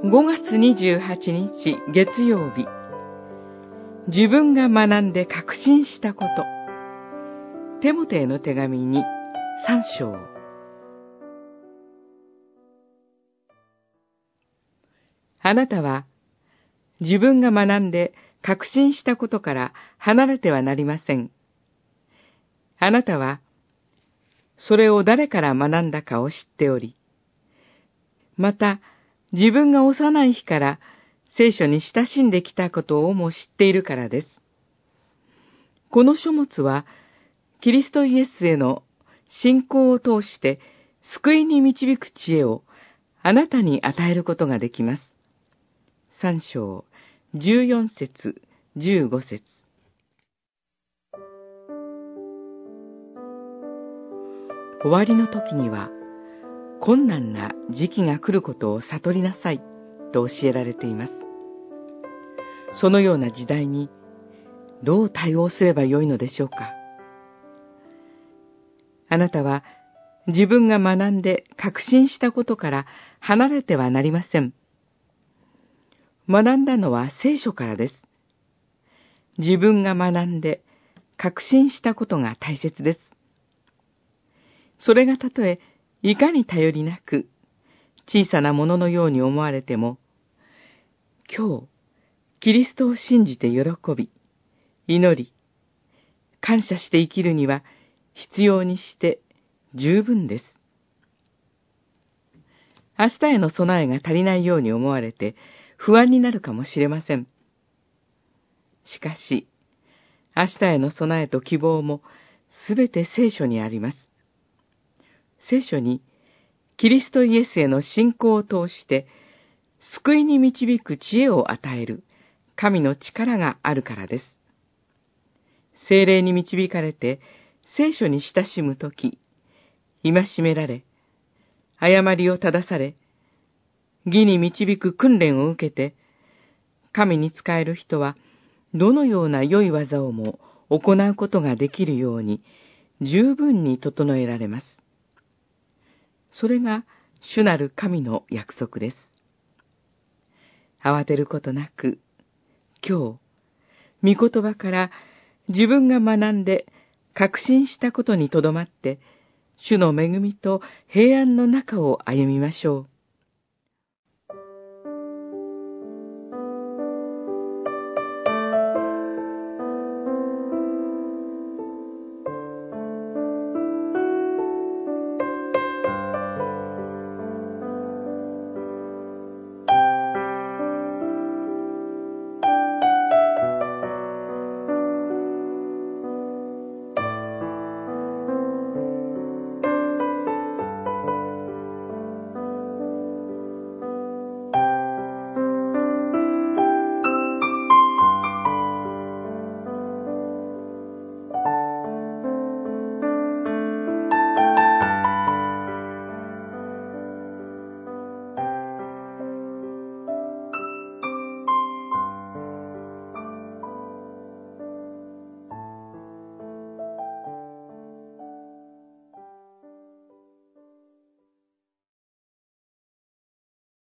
5月28日月曜日。自分が学んで確信したこと。テモテへの手紙に3章。あなたは自分が学んで確信したことから離れてはなりません。あなたはそれを誰から学んだかを知っており、また自分が幼い日から聖書に親しんできたことをも知っているからです。この書物は、キリストイエスへの信仰を通して救いに導く知恵をあなたに与えることができます。三章、十四節、十五節。終わりの時には、困難な時期が来ることを悟りなさいと教えられています。そのような時代にどう対応すればよいのでしょうかあなたは自分が学んで確信したことから離れてはなりません。学んだのは聖書からです。自分が学んで確信したことが大切です。それがたとえいかに頼りなく、小さなもののように思われても、今日、キリストを信じて喜び、祈り、感謝して生きるには必要にして十分です。明日への備えが足りないように思われて不安になるかもしれません。しかし、明日への備えと希望もすべて聖書にあります。聖書に、キリストイエスへの信仰を通して、救いに導く知恵を与える神の力があるからです。精霊に導かれて聖書に親しむとき、戒められ、誤りを正され、義に導く訓練を受けて、神に仕える人は、どのような良い技をも行うことができるように、十分に整えられます。それが主なる神の約束です。慌てることなく、今日、御言葉から自分が学んで確信したことにとどまって、主の恵みと平安の中を歩みましょう。